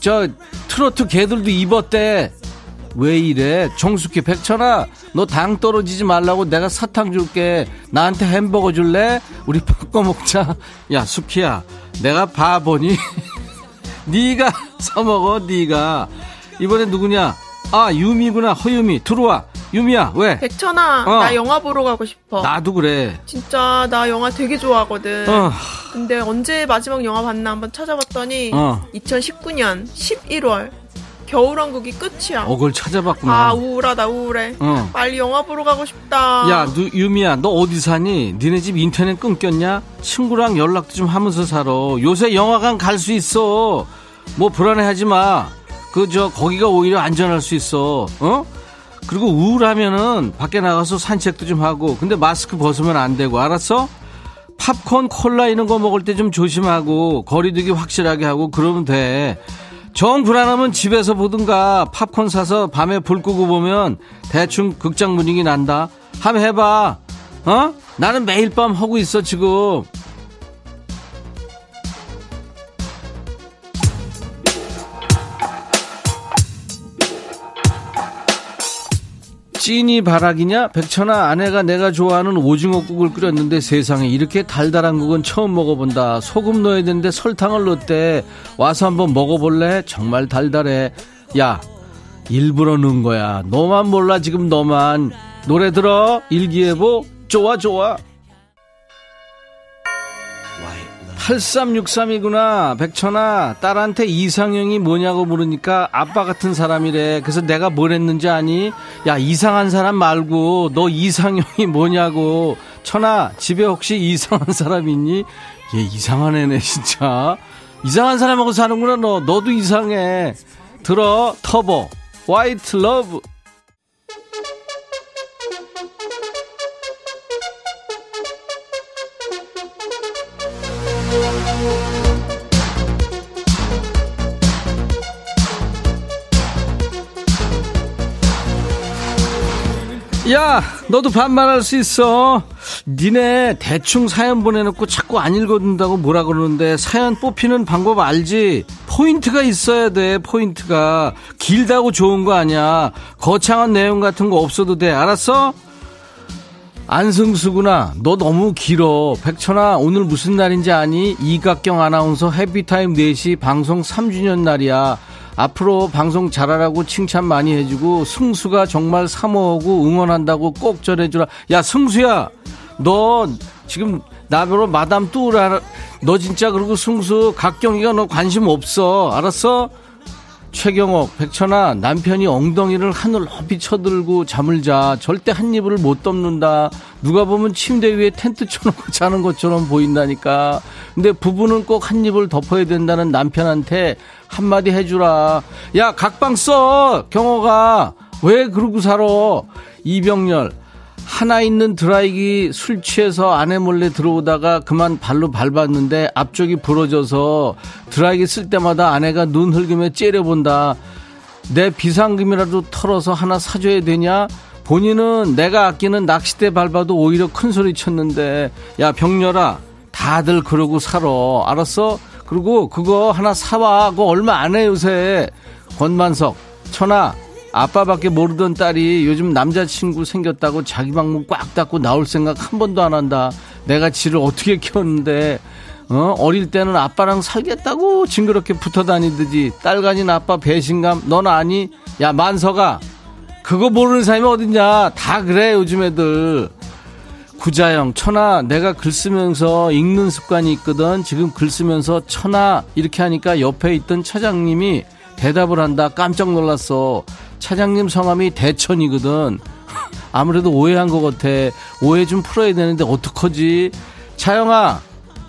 저 트로트 걔들도 입었대. 왜 이래? 정숙희 백천아, 너 당 떨어지지 말라고 내가 사탕 줄게. 나한테 햄버거 줄래? 우리 (laughs) 바꿔 먹자. 야, 숙희야, 내가 바보니? (laughs) 네가 사먹어, 네가. 이번엔 누구냐? 아, 유미구나, 허유미. 들어와. 유미야, 왜? 백천아, 어. 나 영화 보러 가고 싶어. 나도 그래. 진짜 나 영화 되게 좋아하거든. 어, 근데 언제 마지막 영화 봤나 한번 찾아봤더니 어. 2019년 11월 겨울왕국이 끝이야. 어, 그걸 찾아봤구나. 아 우울하다 우울해. 어. 빨리 영화 보러 가고 싶다. 야, 누, 유미야, 너 어디 사니? 니네 집 인터넷 끊겼냐? 친구랑 연락도 좀 하면서 살아. 요새 영화관 갈 수 있어. 뭐 불안해하지 마. 그, 저, 거기가 오히려 안전할 수 있어. 어? 그리고 우울하면은 밖에 나가서 산책도 좀 하고. 근데 마스크 벗으면 안 되고, 알았어? 팝콘, 콜라 이런 거 먹을 때 좀 조심하고, 거리두기 확실하게 하고, 그러면 돼. 정 불안하면 집에서 보든가 팝콘 사서 밤에 불 끄고 보면 대충 극장 분위기 난다. 한번 해봐. 어? 나는 매일 밤 하고 있어 지금. 찐이 바락이냐? 백천아 아내가 내가 좋아하는 오징어국을 끓였는데 세상에 이렇게 달달한 국은 처음 먹어본다. 소금 넣어야 되는데 설탕을 넣었대. 와서 한번 먹어볼래? 정말 달달해. 야 일부러 넣은 거야. 너만 몰라 지금 너만. 노래 들어 일기예보 좋아 좋아. 8363이구나. 백천아, 딸한테 이상형이 뭐냐고 물으니까 아빠 같은 사람이래. 그래서 내가 뭘 했는지 아니? 야, 이상한 사람 말고 너 이상형이 뭐냐고. 천아, 집에 혹시 이상한 사람 있니? 얘 이상한 애네, 진짜. 이상한 사람하고 사는구나, 너. 너도 이상해. 들어, 터보. White Love. 야, 너도 반말할 수 있어. 니네 대충 사연 보내놓고 자꾸 안 읽어준다고 뭐라 그러는데 사연 뽑히는 방법 알지? 포인트가 있어야 돼, 포인트가. 길다고 좋은 거 아니야. 거창한 내용 같은 거 없어도 돼. 알았어? 안승수구나. 너 너무 길어. 백천아, 오늘 무슨 날인지 아니? 이각경 아나운서 해피타임 4시 방송 3주년 날이야. 앞으로 방송 잘하라고 칭찬 많이 해주고 승수가 정말 사모하고 응원한다고 꼭 전해주라. 야 승수야, 너 지금 나보러 마담 뚜라. 너 진짜 그리고 승수 각경이가 너 관심 없어. 알았어? 최경옥, 백천아, 남편이 엉덩이를 하늘 높이 쳐들고 잠을 자. 절대 한 입을 못 덮는다. 누가 보면 침대 위에 텐트 쳐놓고 (laughs) 자는 것처럼 보인다니까. 근데 부부는 꼭한 입을 덮어야 된다는 남편한테 한마디 해주라. 야, 각방 써! 경호가. 왜 그러고 살아? 이병렬. 하나 있는 드라이기 술 취해서 아내 몰래 들어오다가 그만 발로 밟았는데 앞쪽이 부러져서 드라이기 쓸 때마다 아내가 눈 흘기며 째려본다. 내 비상금이라도 털어서 하나 사줘야 되냐? 본인은 내가 아끼는 낚싯대 밟아도 오히려 큰 소리 쳤는데 야 병렬아 다들 그러고 살아 알았어? 그리고 그거 하나 사와 그거 얼마 안 해 요새 권만석 천아 아빠밖에 모르던 딸이 요즘 남자친구 생겼다고 자기 방문 꽉 닫고 나올 생각 한 번도 안 한다. 내가 지를 어떻게 키웠는데, 어? 어릴 때는 아빠랑 살겠다고 징그럽게 붙어 다니듯이 딸 가진 아빠 배신감, 넌 아니? 야, 만서가, 그거 모르는 사람이 어딨냐? 다 그래, 요즘 애들. 구자영, 천아, 내가 글 쓰면서 읽는 습관이 있거든. 지금 글 쓰면서 천아, 이렇게 하니까 옆에 있던 차장님이 대답을 한다. 깜짝 놀랐어. 차장님 성함이 대천이거든. (laughs) 아무래도 오해한 것 같아. 오해 좀 풀어야 되는데 어떡하지? 차영아,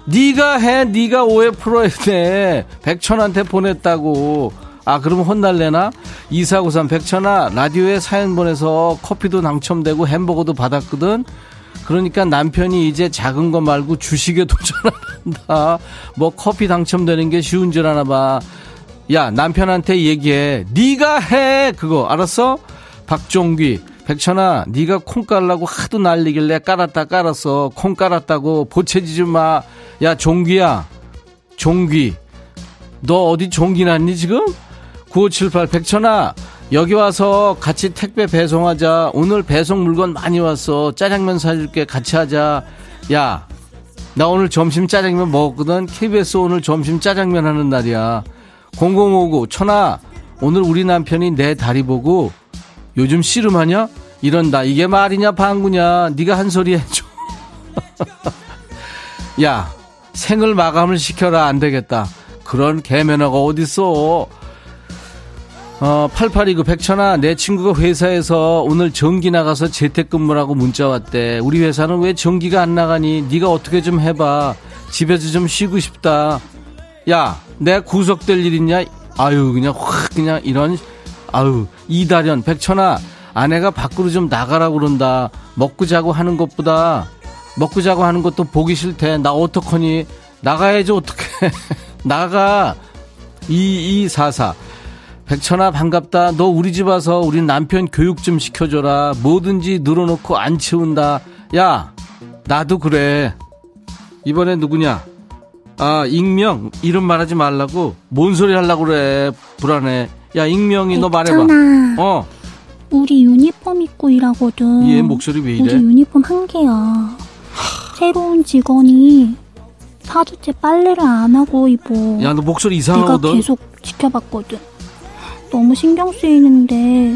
네가 해. 네가 오해 풀어야 돼. 백천한테 보냈다고. 아, 그러면 혼날래나? 2493 백천아, 라디오에 사연 보내서 커피도 당첨되고 햄버거도 받았거든? 그러니까 남편이 이제 작은 거 말고 주식에 (laughs) 도전한다. 뭐 커피 당첨되는 게 쉬운 줄 아나 봐. 야 남편한테 얘기해. 네가 해. 그거. 알았어? 박종귀 백천아 네가 콩 깔라고 하도 날리길래 깔았다 깔았어. 콩 깔았다고 보채지 좀 마 야 종귀야. 종귀 너 어디 종기 났니 지금? 9578 백천아 여기 와서 같이 택배 배송하자. 오늘 배송 물건 많이 왔어. 짜장면 사줄게. 같이 하자. 야 나 오늘 점심 짜장면 먹었거든. KBS 오늘 점심 짜장면 하는 날이야 0059 천아 오늘 우리 남편이 내 다리 보고 요즘 씨름하냐? 이런다. 이게 말이냐 방구냐? 네가 한 소리 해줘. (laughs) 야 생을 마감을 시켜라. 안 되겠다. 그런 개면허가 어딨어? 어, 8829 백천아 내 친구가 회사에서 오늘 전기 나가서 재택근무라고 문자 왔대. 우리 회사는 왜 전기가 안 나가니? 네가 어떻게 좀 해봐. 집에서 좀 쉬고 싶다 야, 내가 구속될 일 있냐? 아유, 그냥 확, 그냥 이런, 아유, 이다련, 백천아, 아내가 밖으로 좀 나가라고 그런다. 먹고 자고 하는 것보다, 먹고 자고 하는 것도 보기 싫대. 나 어떡하니? 나가야지, 어떡해. (laughs) 나가. 2244. 백천아, 반갑다. 너 우리 집 와서 우리 남편 교육 좀 시켜줘라. 뭐든지 늘어놓고 안 치운다. 야, 나도 그래. 이번엔 누구냐? 아, 익명. 이름 말하지 말라고. 뭔 소리 하려고 그래. 불안해. 야, 익명이 너 말해봐. 어. 우리 유니폼 입고 일하거든. 얘 목소리 왜 우리 이래? 유니폼 한 개야. 새로운 직원이 4주째 빨래를 안 하고 입어. 야, 너 목소리 내가 이상하거든? 계속 지켜봤거든. 너무 신경 쓰이는데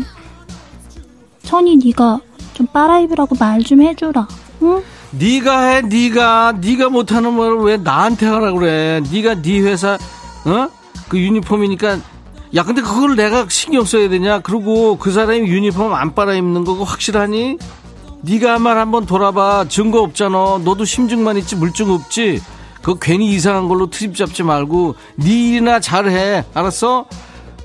천이 네가 좀 빨아 입으라고 말 좀 해주라. 응? 네가 해, 네가. 네가 못하는 걸왜 나한테 하라 그래? 네가 네 회사, 어? 그 유니폼이니까. 야, 근데 그걸 내가 신경 써야 되냐? 그리고 그 사람이 유니폼 안 빨아 입는 거고 확실하니? 네가 한 말 한번 돌아봐. 증거 없잖아. 너도 심증만 있지 물증 없지? 그거 괜히 이상한 걸로 트집 잡지 말고 네 일이나 잘해. 알았어?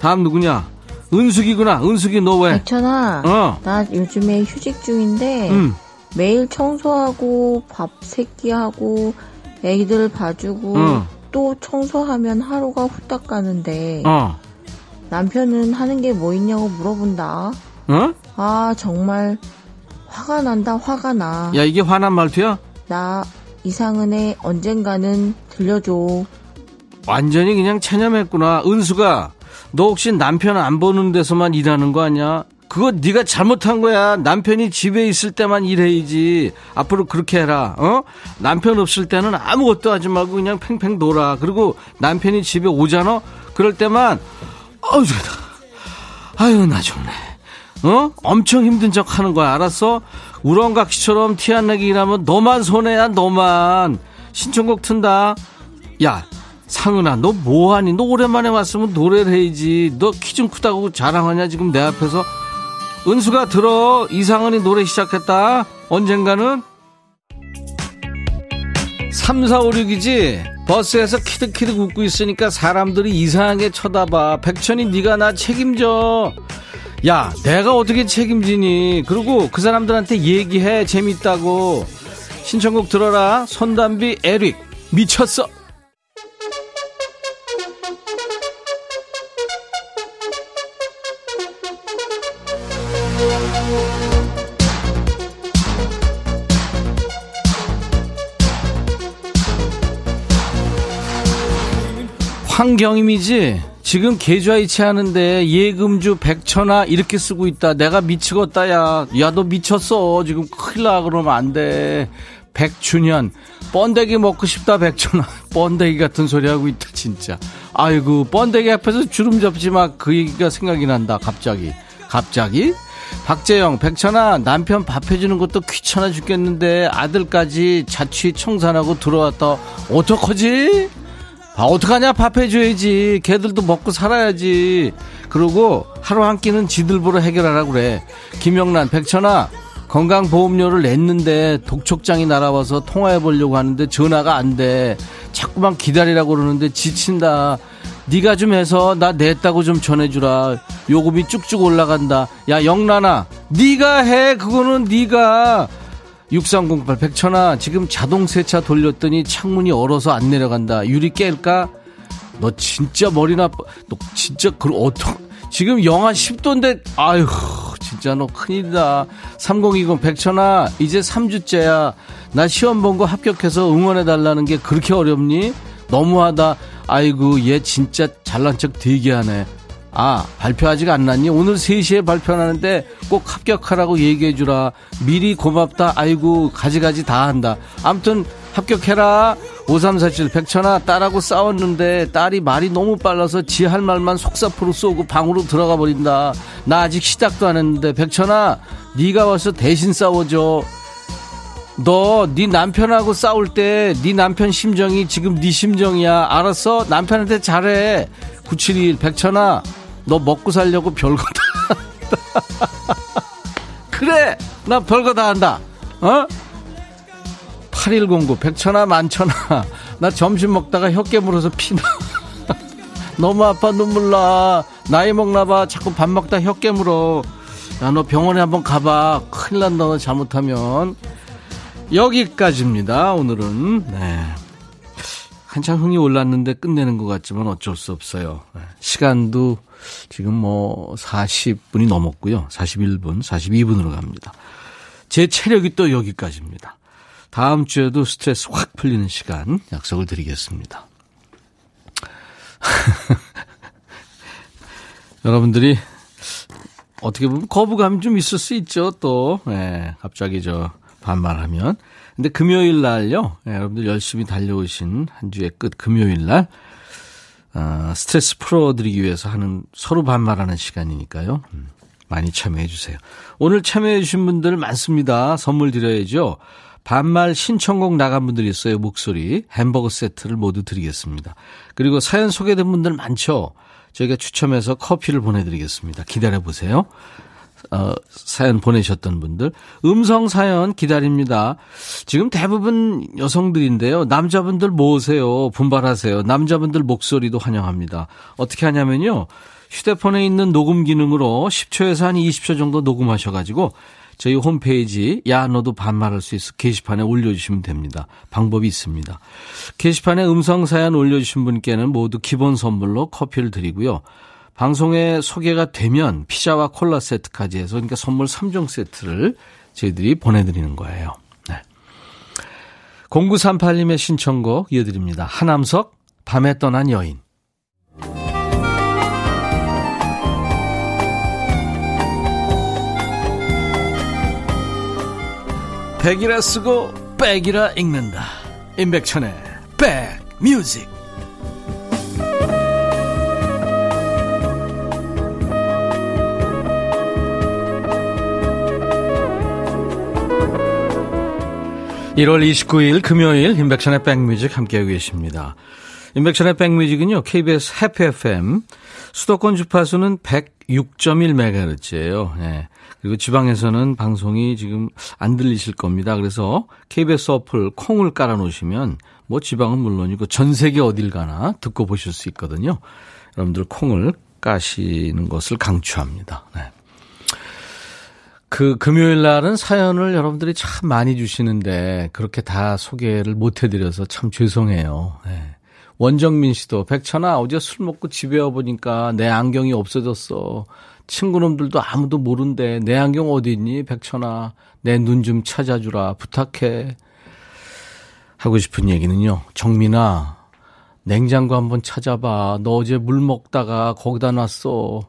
다음 누구냐? 은숙이구나. 은숙이 너 왜? 백천아, 어. 나 요즘에 휴직 중인데 응. 매일 청소하고 밥 세끼하고 애기들 봐주고 응. 또 청소하면 하루가 후딱 가는데 어. 남편은 하는 게 뭐 있냐고 물어본다. 어? 아 정말 화가 난다, 화가 나. 야, 이게 화난 말투야? 나 이상은의 언젠가는 들려줘. 완전히 그냥 체념했구나. 은수가 너 혹시 남편 안 보는 데서만 일하는 거 아니야? 그거 네가 잘못한 거야. 남편이 집에 있을 때만 일해야지. 앞으로 그렇게 해라. 어? 남편 없을 때는 아무것도 하지 말고 그냥 팽팽 놀아. 그리고 남편이 집에 오잖아. 그럴 때만 어우 좋다. 아유 나 좋네. 어? 엄청 힘든 척 하는 거야. 알았어? 우렁각시처럼 티 안 나게 일하면 너만 손해야. 너만. 신청곡 튼다. 야 상은아 너 뭐하니 너 오랜만에 왔으면 노래를 해야지 너 키 좀 크다고 자랑하냐 지금 내 앞에서 은수가 들어 이상은이 노래 시작했다. 언젠가는 3456이지? 버스에서 키득키득 웃고 있으니까 사람들이 이상하게 쳐다봐. 백천이 네가 나 책임져. 야 내가 어떻게 책임지니? 그리고 그 사람들한테 얘기해. 재밌다고. 신청곡 들어라. 손담비 에릭. 미쳤어 황경임이지. 지금 계좌이체 하는데 예금주 백천아 이렇게 쓰고 있다. 내가 미치겠다 야 야 너 미쳤어. 지금 큰일 나. 그러면 안 돼. 백춘현 번데기 먹고 싶다 백천아. (laughs) 번데기 같은 소리 하고 있다 진짜. 아이고 번데기 앞에서 주름 접지 마. 그 얘기가 생각이 난다 갑자기. 갑자기? 박재영 백천아 남편 밥 해주는 것도 귀찮아 죽겠는데 아들까지 자취 청산하고 들어왔다. 어떡하지 아, 어떡하냐 밥 해줘야지. 걔들도 먹고 살아야지. 그러고 하루 한 끼는 지들 보러 해결하라 그래. 김영란 백천아 건강보험료를 냈는데 독촉장이 날아와서 통화해 보려고 하는데 전화가 안 돼. 자꾸만 기다리라고 그러는데 지친다. 네가 좀 해서 나 냈다고 좀 전해주라. 요금이 쭉쭉 올라간다. 야 영란아 네가 해. 그거는 네가 6308 백천아 지금 자동 세차 돌렸더니 창문이 얼어서 안 내려간다. 유리 깰까? 너 진짜 머리 나빠 너 진짜 그 어떡 지금 영하 10도인데 아유 진짜 너 큰일이다. 3020 백천아 이제 3주째야. 나 시험 본 거 합격해서 응원해 달라는 게 그렇게 어렵니? 너무하다. 아이고 얘 진짜 잘난 척 되게 하네 아 발표 아직 안 났니? 오늘 3시에 발표하는데 꼭 합격하라고 얘기해 주라. 미리 고맙다. 아이고 가지가지 다 한다. 암튼 합격해라. 5347 백천아 딸하고 싸웠는데 딸이 말이 너무 빨라서 지 할 말만 속사포로 쏘고 방으로 들어가 버린다. 나 아직 시작도 안 했는데 백천아 네가 와서 대신 싸워줘. 너 네 남편하고 싸울 때 네 남편 심정이 지금 네 심정이야. 알았어? 남편한테 잘해. 971 백천아 너 먹고 살려고 별거 다 (laughs) 그래 나 별거 다 한다. 어? 8109 백천아 만천아. 나 점심 먹다가 혀 깨 물어서 피나. (laughs) 너무 아파 눈물 나. 나이 먹나봐. 자꾸 밥 먹다 혀 깨 물어. 야 너 병원에 한번 가봐. 큰일 난다 너 잘못하면. 여기까지입니다 오늘은. 네. 한창 흥이 올랐는데 끝내는 것 같지만 어쩔 수 없어요 네. 시간도 지금 뭐 40분이 넘었고요 41분 42분으로 갑니다 제 체력이 또 여기까지입니다 다음 주에도 스트레스 확 풀리는 시간 약속을 드리겠습니다. (laughs) 여러분들이 어떻게 보면 거부감이 좀 있을 수 있죠, 또. 네, 갑자기 저 반말하면. 근데 금요일 날요, 네, 여러분들 열심히 달려오신 한 주의 끝 금요일 날, 어, 스트레스 풀어드리기 위해서 하는 서로 반말하는 시간이니까요. 음, 많이 참여해 주세요. 오늘 참여해 주신 분들 많습니다. 선물 드려야죠. 반말 신청곡 나간 분들이 있어요. 목소리 햄버거 세트를 모두 드리겠습니다. 그리고 사연 소개된 분들 많죠. 저희가 추첨해서 커피를 보내드리겠습니다. 기다려 보세요. 어, 사연 보내셨던 분들. 음성 사연 기다립니다. 지금 대부분 여성들인데요. 남자분들 모으세요. 분발하세요. 남자분들 목소리도 환영합니다. 어떻게 하냐면요. 휴대폰에 있는 녹음 기능으로 10초에서 한 20초 정도 녹음하셔 가지고 저희 홈페이지 야 너도 반말할 수 있어 게시판에 올려주시면 됩니다. 방법이 있습니다. 게시판에 음성 사연 올려주신 분께는 모두 기본 선물로 커피를 드리고요. 방송에 소개가 되면 피자와 콜라 세트까지 해서 그러니까 선물 3종 세트를 저희들이 보내드리는 거예요. 네. 0938님의 신청곡 이어드립니다. 하남석, 밤에 떠난 여인. 백이라 쓰고 백이라 읽는다. 임백천의 백뮤직. (1월 29일) 금요일 임백천의 백뮤직 함께하고 계십니다 임백천의 백뮤직은요 KBS 해피 FM 수도권 주파수는 106.1MHz예요. 네. 그리고 지방에서는 방송이 지금 안 들리실 겁니다. 그래서 KBS 어플 콩을 깔아 놓으시면 뭐 지방은 물론이고 전 세계 어딜 가나 듣고 보실 수 있거든요. 여러분들 콩을 까시는 것을 강추합니다. 네. 그 금요일 날은 사연을 여러분들이 참 많이 주시는데 그렇게 다 소개를 못 해드려서 참 죄송해요. 네. 원정민 씨도 백천아 어제 술 먹고 집에 와보니까 내 안경이 없어졌어. 친구놈들도 아무도 모른대. 내 안경 어디 있니? 백천아. 내 눈 좀 찾아주라. 부탁해. 하고 싶은 얘기는요. 정민아. 냉장고 한번 찾아봐. 너 어제 물 먹다가 거기다 놨어.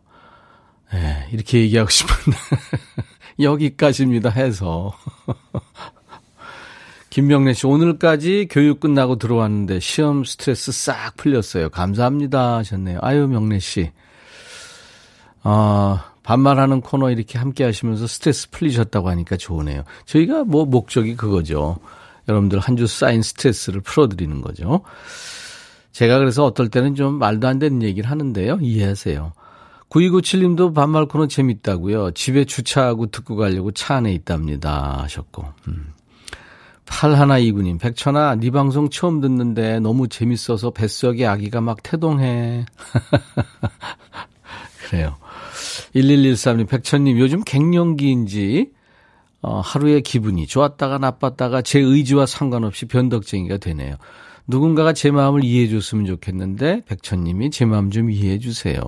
예, 이렇게 얘기하고 싶은데. (laughs) 여기까지입니다. 해서. (laughs) 김명래 씨, 오늘까지 교육 끝나고 들어왔는데 시험 스트레스 싹 풀렸어요. 감사합니다. 하셨네요. 아유, 명래 씨. 아, 반말하는 코너 이렇게 함께 하시면서 스트레스 풀리셨다고 하니까 좋으네요. 저희가 뭐 목적이 그거죠. 여러분들 한 주 쌓인 스트레스를 풀어드리는 거죠. 제가 그래서 어떨 때는 좀 말도 안 되는 얘기를 하는데요. 이해하세요. 9297님도 반말 코너 재밌다고요. 집에 주차하고 듣고 가려고 차 안에 있답니다. 하셨고. 음. 8129님, 백천아, 네 방송 처음 듣는데 너무 재밌어서 뱃속에 아기가 막 태동해. (laughs) 그래요. 1113님, 백천님, 요즘 갱년기인지, 어, 하루의 기분이 좋았다가 나빴다가 제 의지와 상관없이 변덕쟁이가 되네요. 누군가가 제 마음을 이해해 줬으면 좋겠는데, 백천님이 제 마음 좀 이해해 주세요.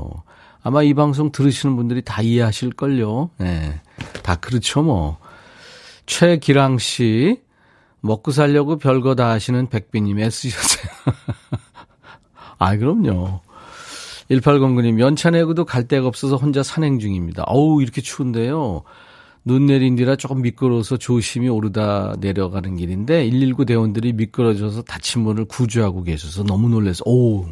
아마 이 방송 들으시는 분들이 다 이해하실걸요. 네. 다 그렇죠, 뭐. 최기랑 씨, 먹고 살려고 별거 다 하시는 백비님 애쓰셨어요. (laughs) 아, 그럼요. 1809님, 연차 내고도 갈 데가 없어서 혼자 산행 중입니다. 어우, 이렇게 추운데요. 눈 내린 뒤라 조금 미끄러워서 조심히 오르다 내려가는 길인데 119 대원들이 미끄러져서 다친 분을 구조하고 계셔서 너무 놀래서 오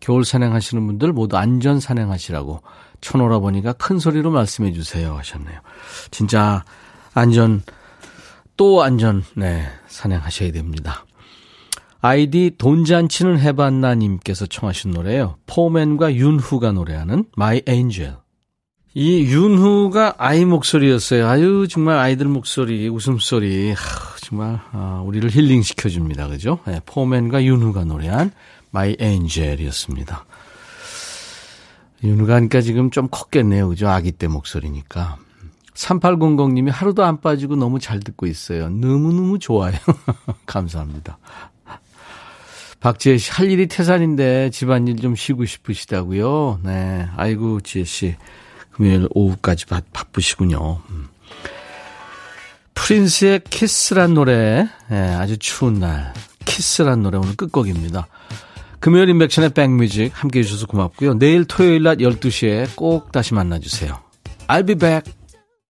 겨울 산행하시는 분들 모두 안전 산행하시라고 천오라버니가 큰 소리로 말씀해 주세요 하셨네요. 진짜 안전 또 안전 네 산행하셔야 됩니다. 아이디 돈잔치는 해봤나 님께서 청하신 노래예요. 포맨과 윤후가 노래하는 My Angel. 이 윤후가 아이 목소리였어요. 아유 정말 아이들 목소리 웃음소리 하, 정말 아, 우리를 힐링시켜 줍니다. 그죠? 네, 포맨과 윤후가 노래한 My Angel이었습니다. 윤후가 하니까 지금 좀 컸겠네요. 그죠? 아기 때 목소리니까. 3800님이 하루도 안 빠지고 너무 잘 듣고 있어요. 너무너무 좋아요. (laughs) 감사합니다. 박지혜 씨, 할 일이 태산인데 집안일 좀 쉬고 싶으시다고요? 네. 아이고, 지혜 씨. 금요일 오후까지 바, 바쁘시군요. 음. 프린스의 키스란 노래, 네, 아주 추운 날. 키스란 노래 오늘 끝곡입니다. 금요일 인백션의 백뮤직 함께 해주셔서 고맙고요. 내일 토요일 낮 12시에 꼭 다시 만나주세요. I'll be back.